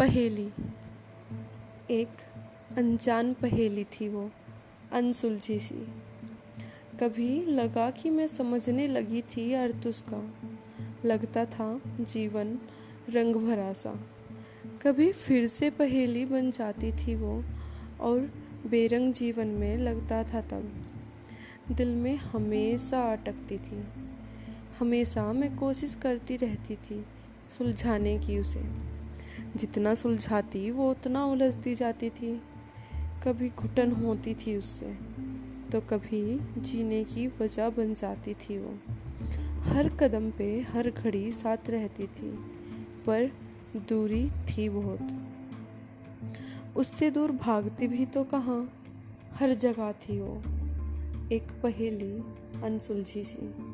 पहेली। एक अनजान पहेली थी वो, अनसुलझी सी। कभी लगा कि मैं समझने लगी थी अर्थ उसका लगता था जीवन रंग भरा सा। कभी फिर से पहेली बन जाती थी वो, और बेरंग जीवन में लगता था तब। दिल में हमेशा अटकती थी। हमेशा मैं कोशिश करती रहती थी सुलझाने की उसे। जितना सुलझाती, वो उतना उलझती जाती थी। कभी घुटन होती थी उससे तो कभी जीने की वजह बन जाती थी वो। हर कदम पे हर घड़ी साथ रहती थी, पर दूरी थी बहुत। उससे दूर भागती भी तो कहाँ, हर जगह थी वो। एक पहेली अनसुलझी सी।